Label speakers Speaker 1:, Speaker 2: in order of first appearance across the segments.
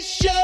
Speaker 1: Took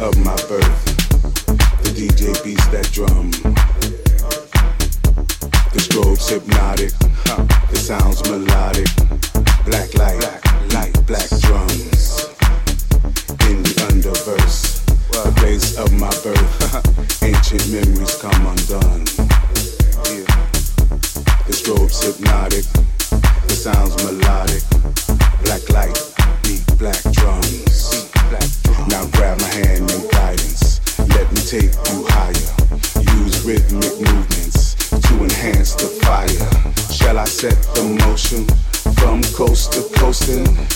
Speaker 2: of my birth, the DJ beats that drum. The strobes hypnotic, the sounds melodic. Black light, light, black drums. In the underverse, the place of my birth, ancient memories come undone. The strobes hypnotic, the sounds melodic. Black light, beat black drums. Take you higher. Use rhythmic movements to enhance the fire. Shall I set the motion from coast to coasting?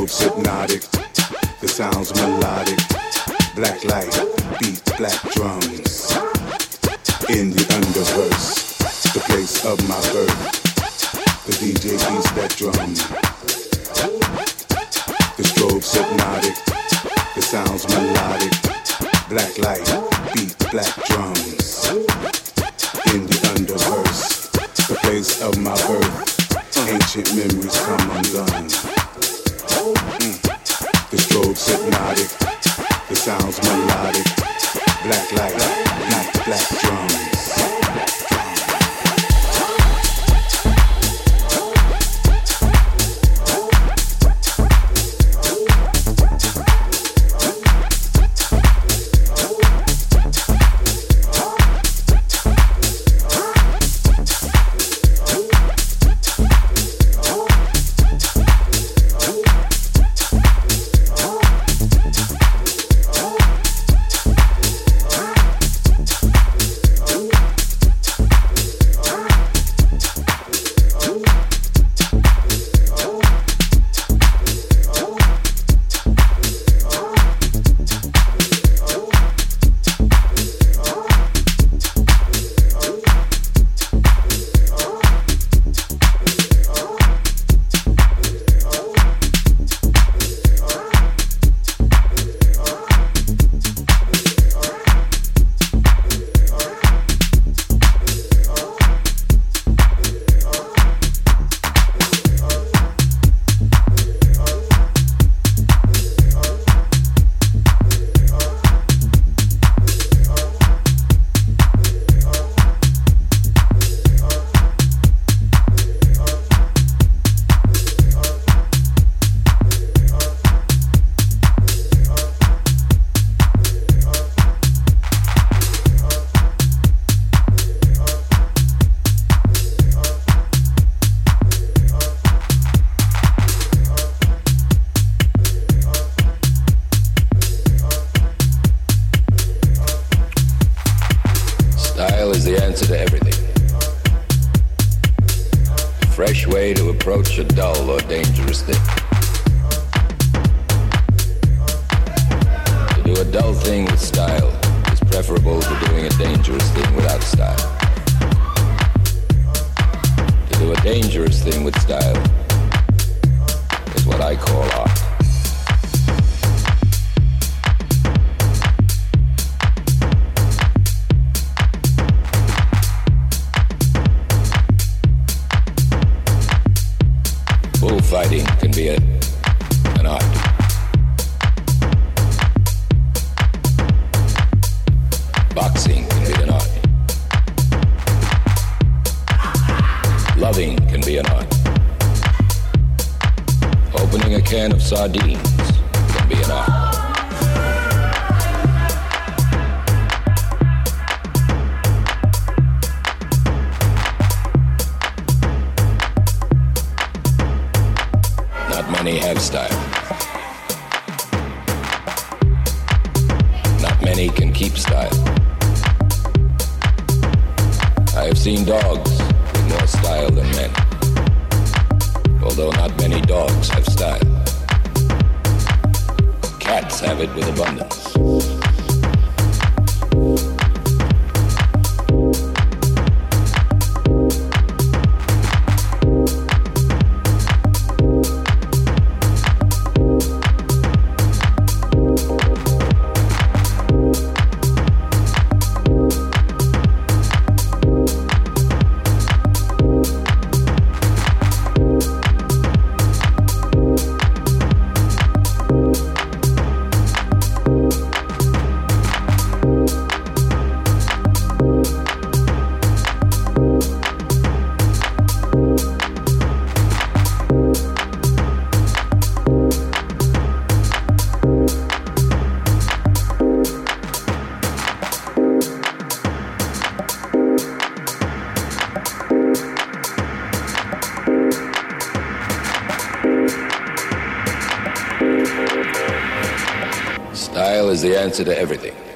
Speaker 2: Strobes hypnotic, the sounds melodic. Black light beats black drums. In the underverse, the place of my birth. The DJ beats that drum. The strobes hypnotic, the sounds melodic. Black light beats black drums. In the underverse, the place of my birth. Ancient memories come undone. Hypnotic, the sounds melodic. Black light,
Speaker 3: the answer to everything. A fresh way to approach a dull or dangerous thing. To do a dull thing with style is preferable to doing a dangerous thing without style. To do a dangerous thing with style is what I call art. sardine. is the answer to everything.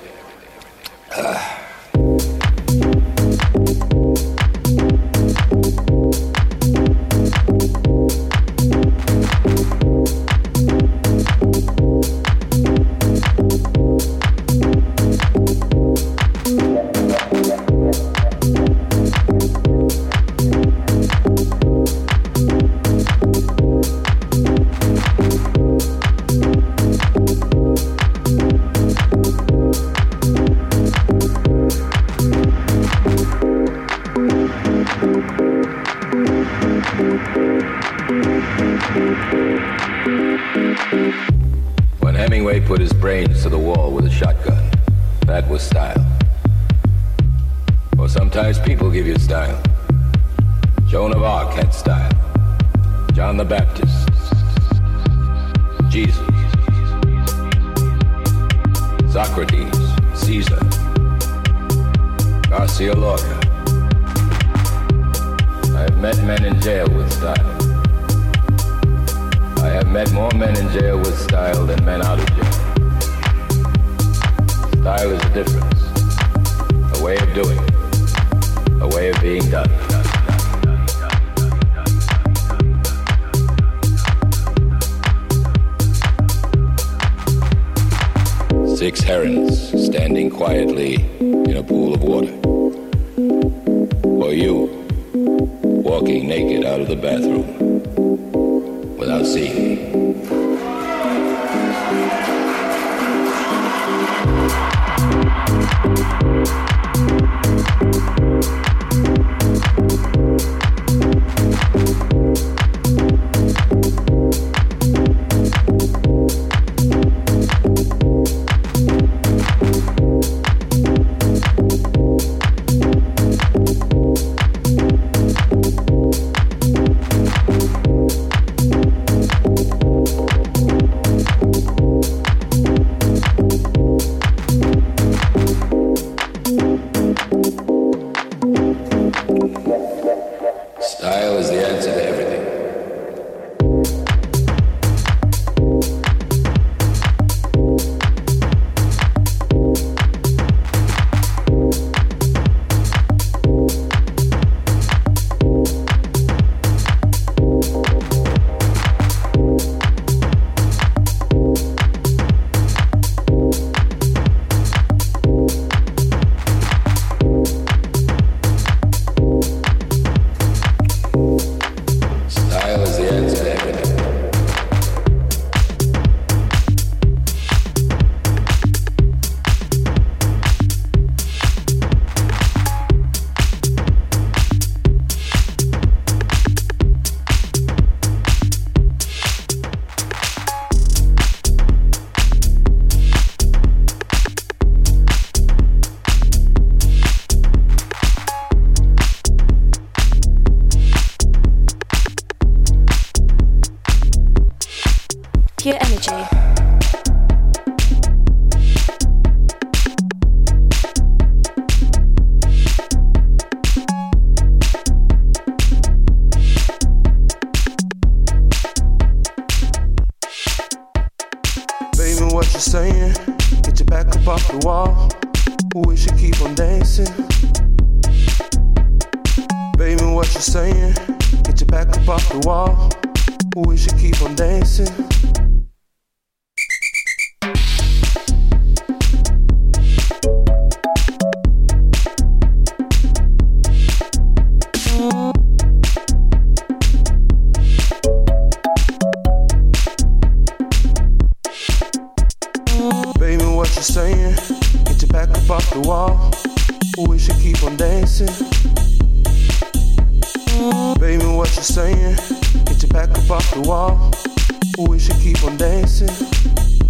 Speaker 4: saying, get your back up off the wall. We should keep on dancing.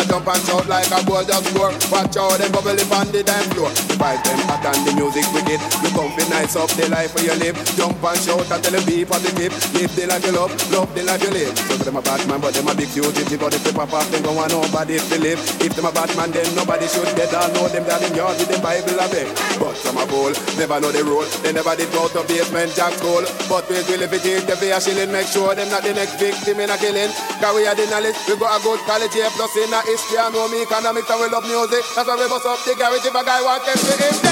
Speaker 5: A jump and shout like a ball just score. Watch out, them bubble up on the dance floor. The vibe them hot and the music wicked. You come fi nice up the life where you live. Jump and shout and tell them be positive. Live the life you love, love the life you live. So them a bad man, but them a big fugitive. But if they pop off, them go want nobody to live. If them a bad man, then nobody should get all know them that in yard with them Bible a beg. But some a fool, never know the rule. They never did go to Basement Jaxx school. But we will if it is the fear shilling, make sure them not the next victim in a killing. Cause we are the knowledge, we got a good here, plus in a history, and know me economics, and we love music. That's why we bust up the garage if a guy want them to him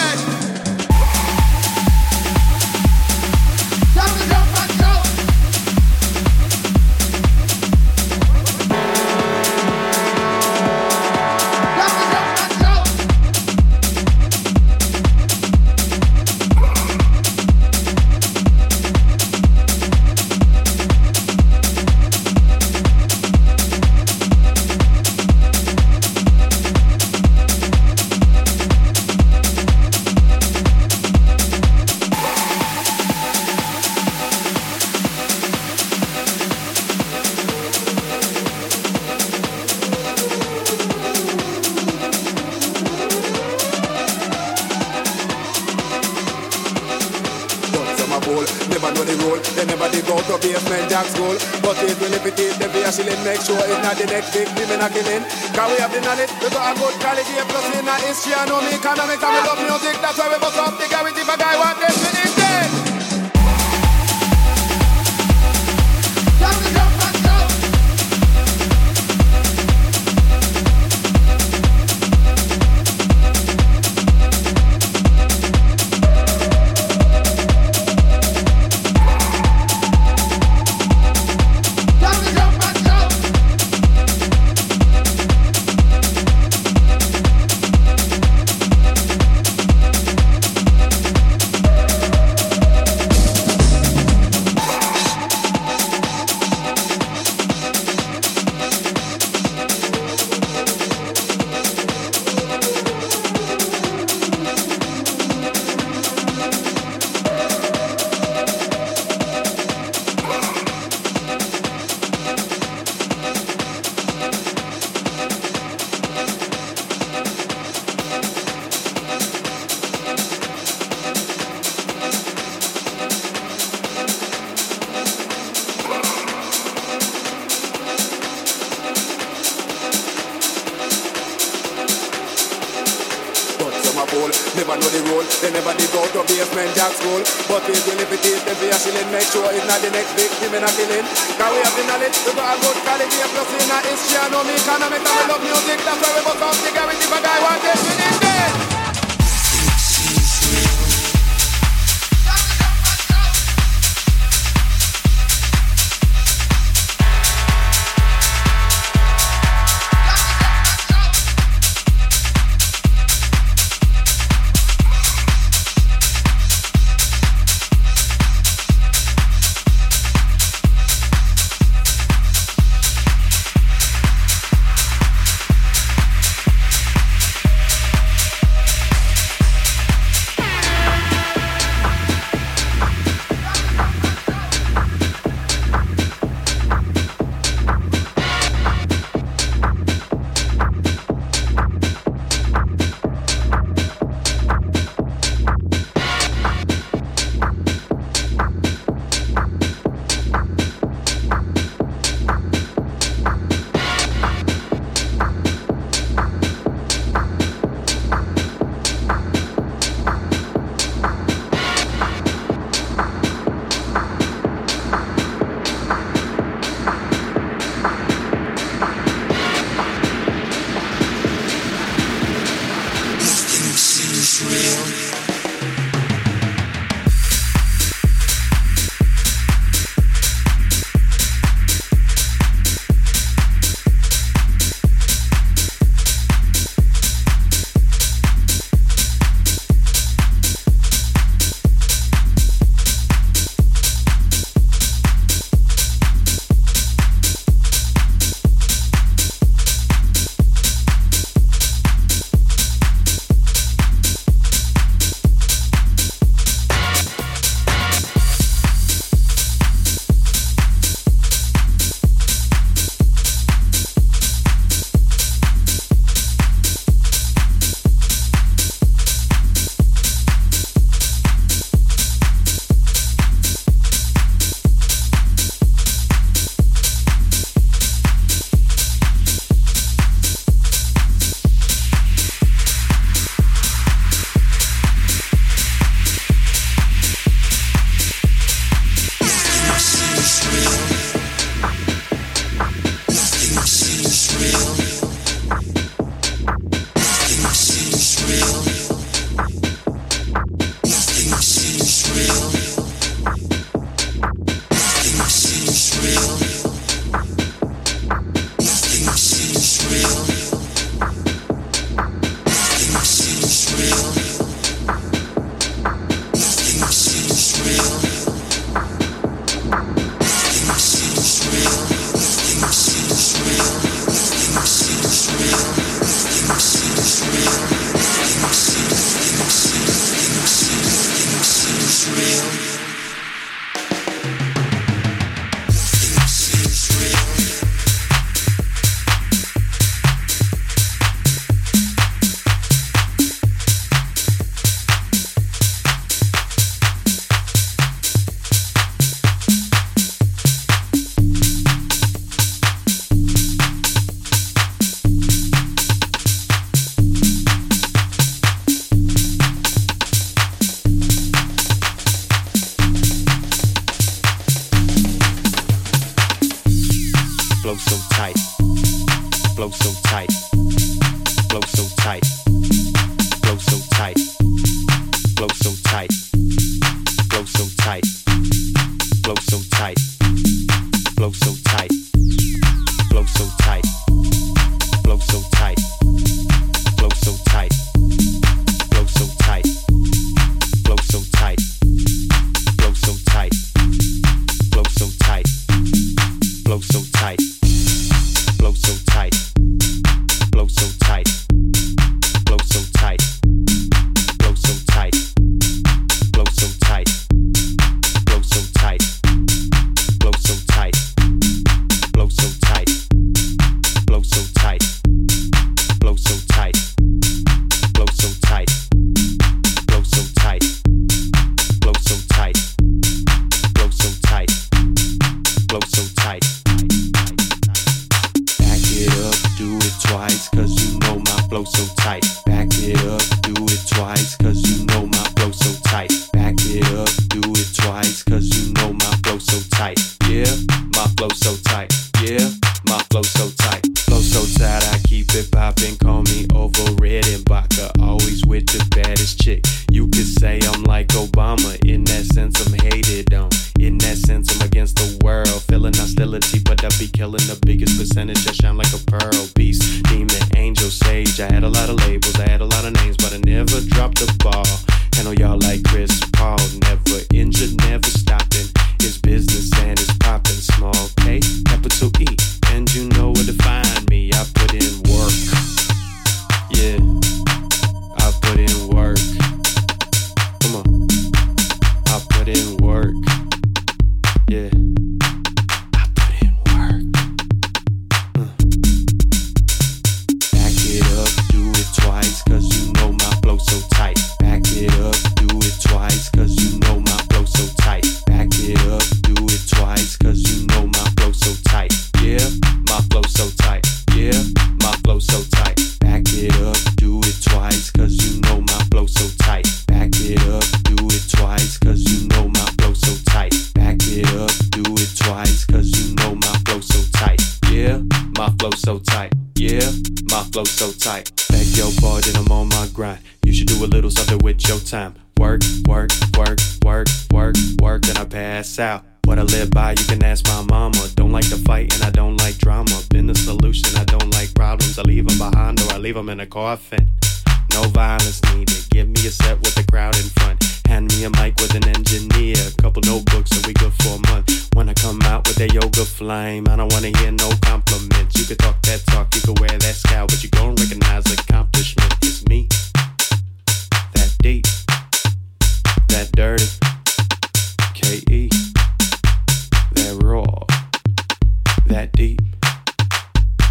Speaker 6: That deep.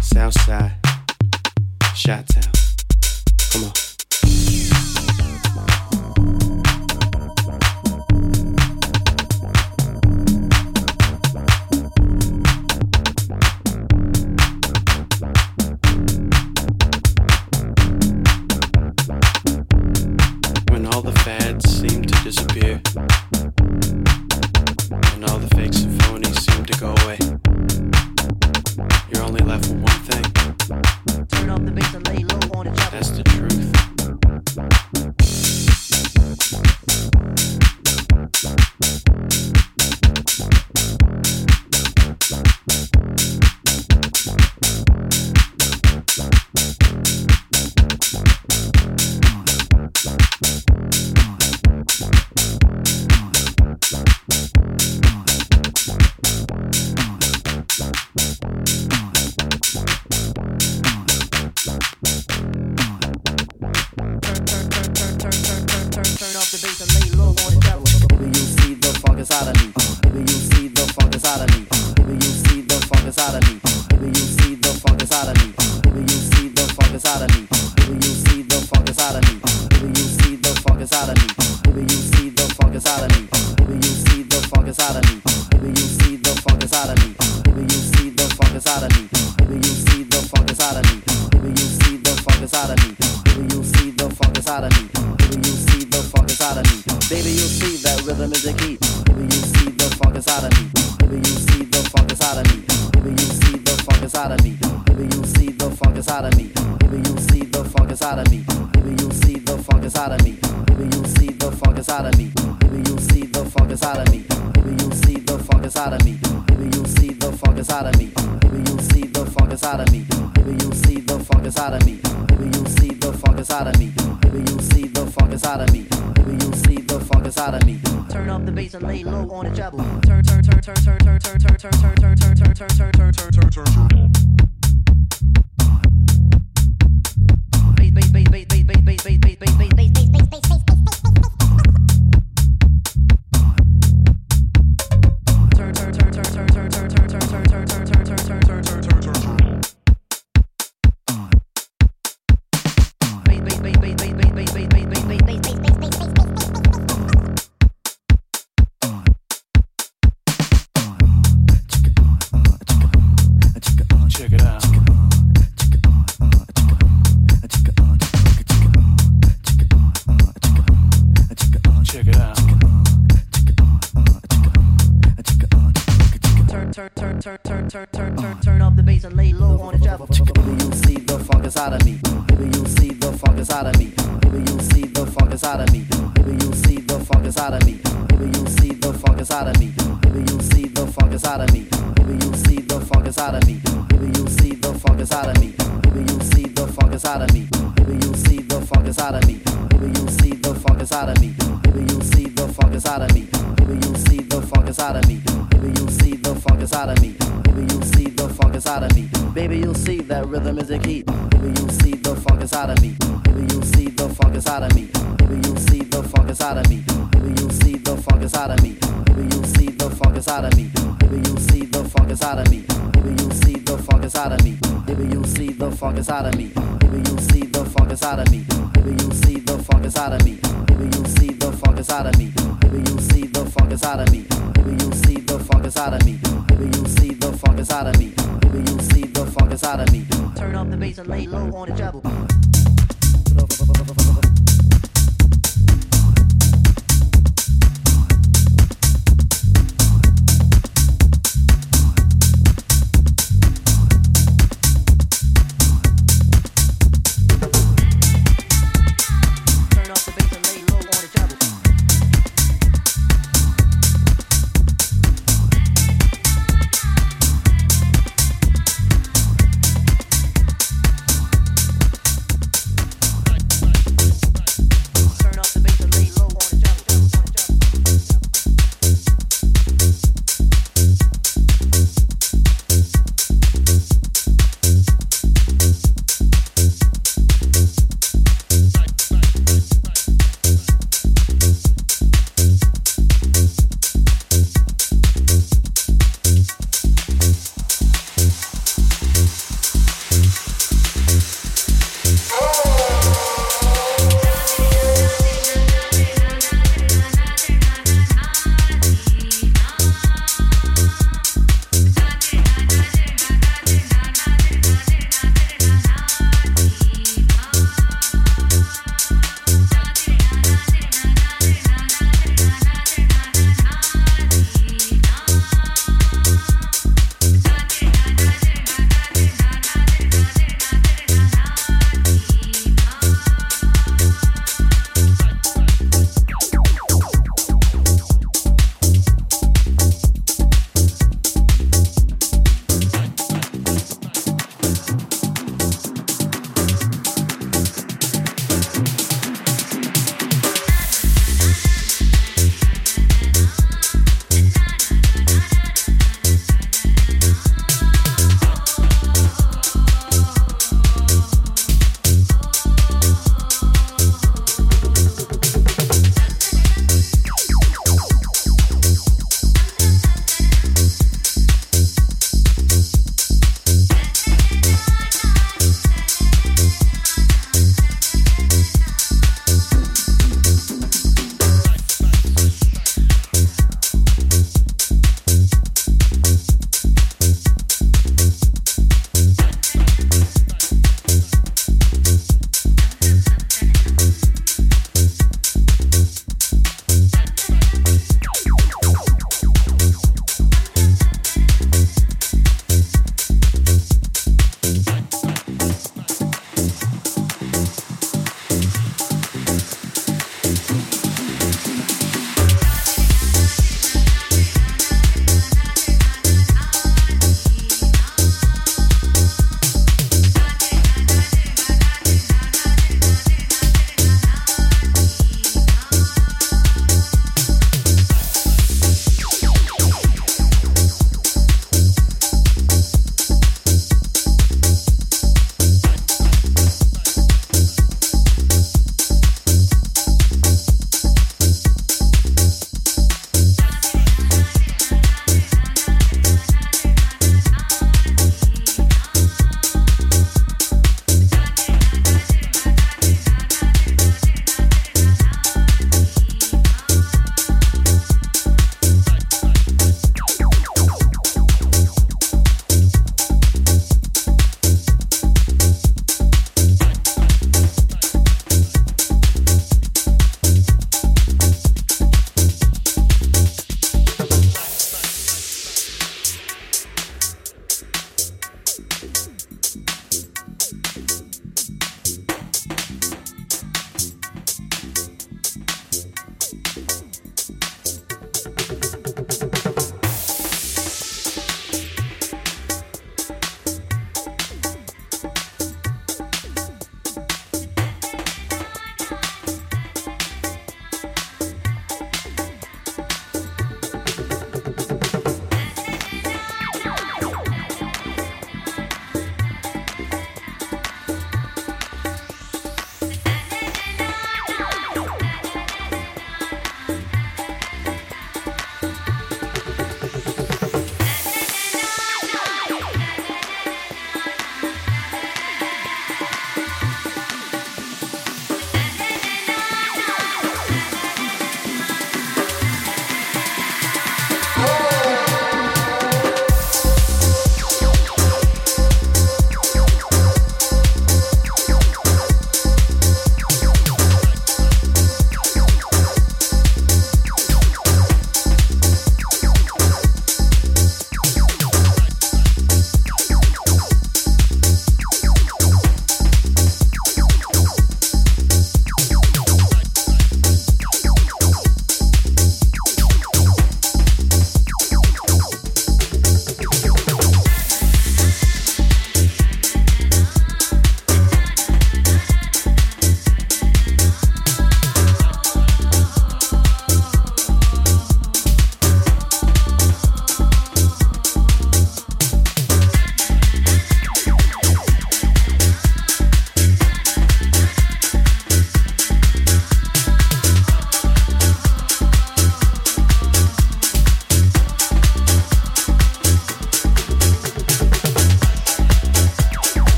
Speaker 6: Southside. Shot Town. Come on.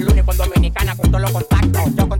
Speaker 7: el lunes con Dominicana, con todos los contactos. Yo con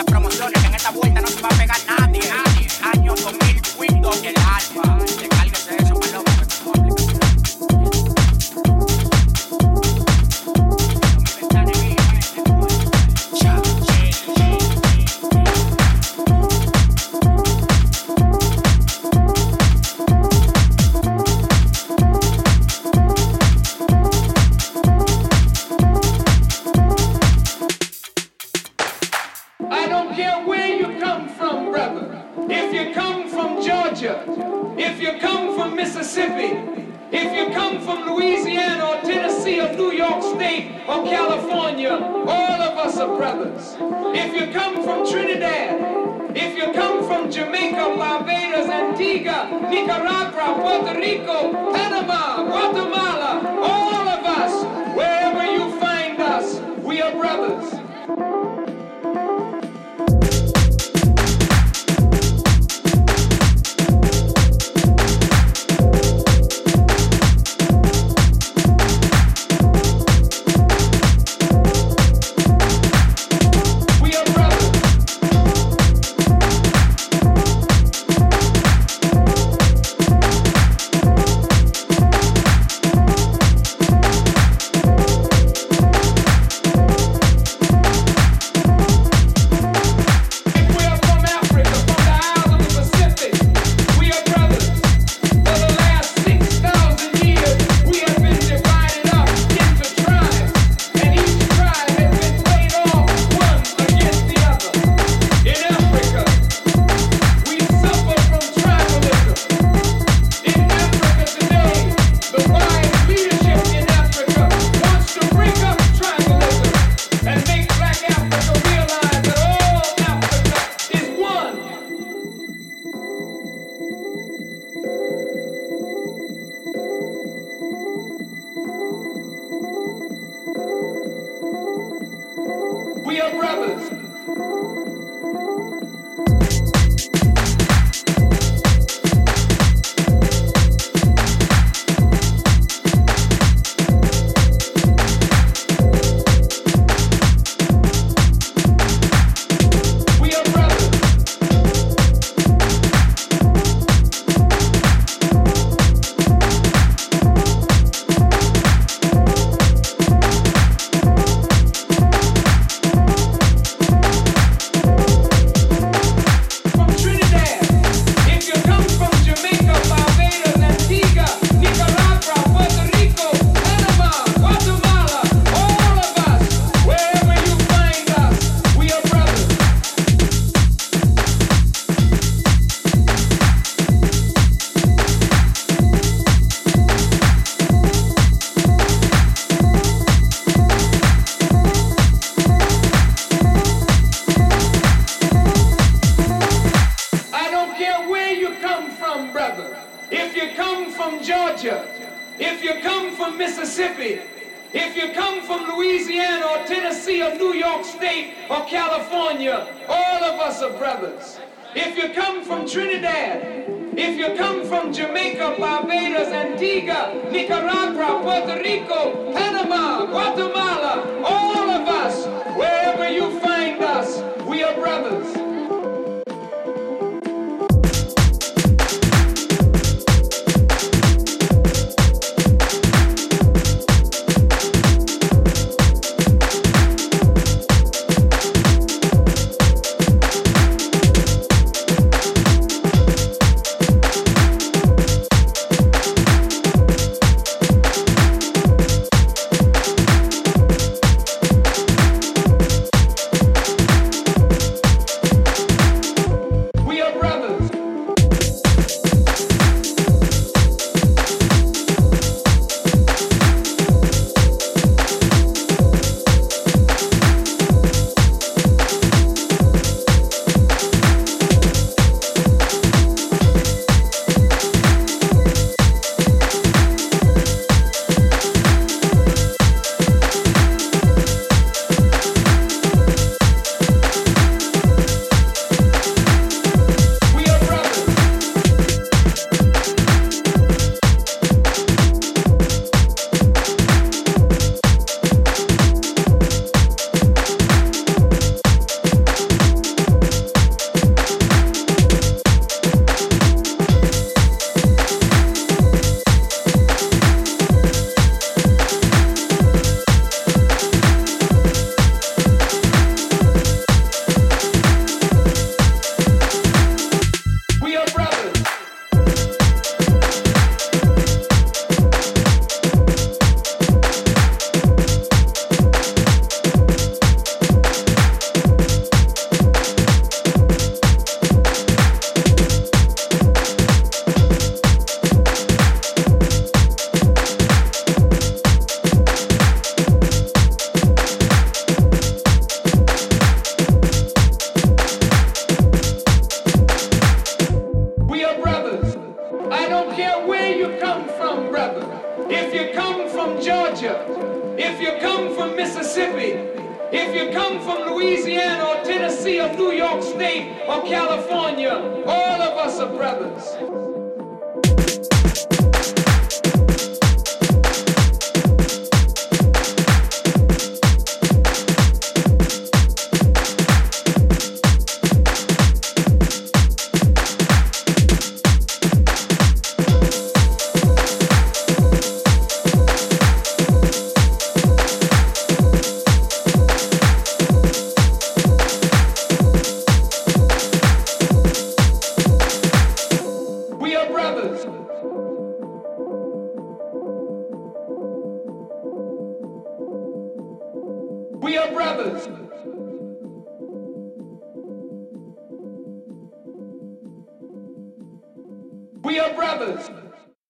Speaker 7: las promociones, que en esta vuelta no se va a
Speaker 8: pegar nada.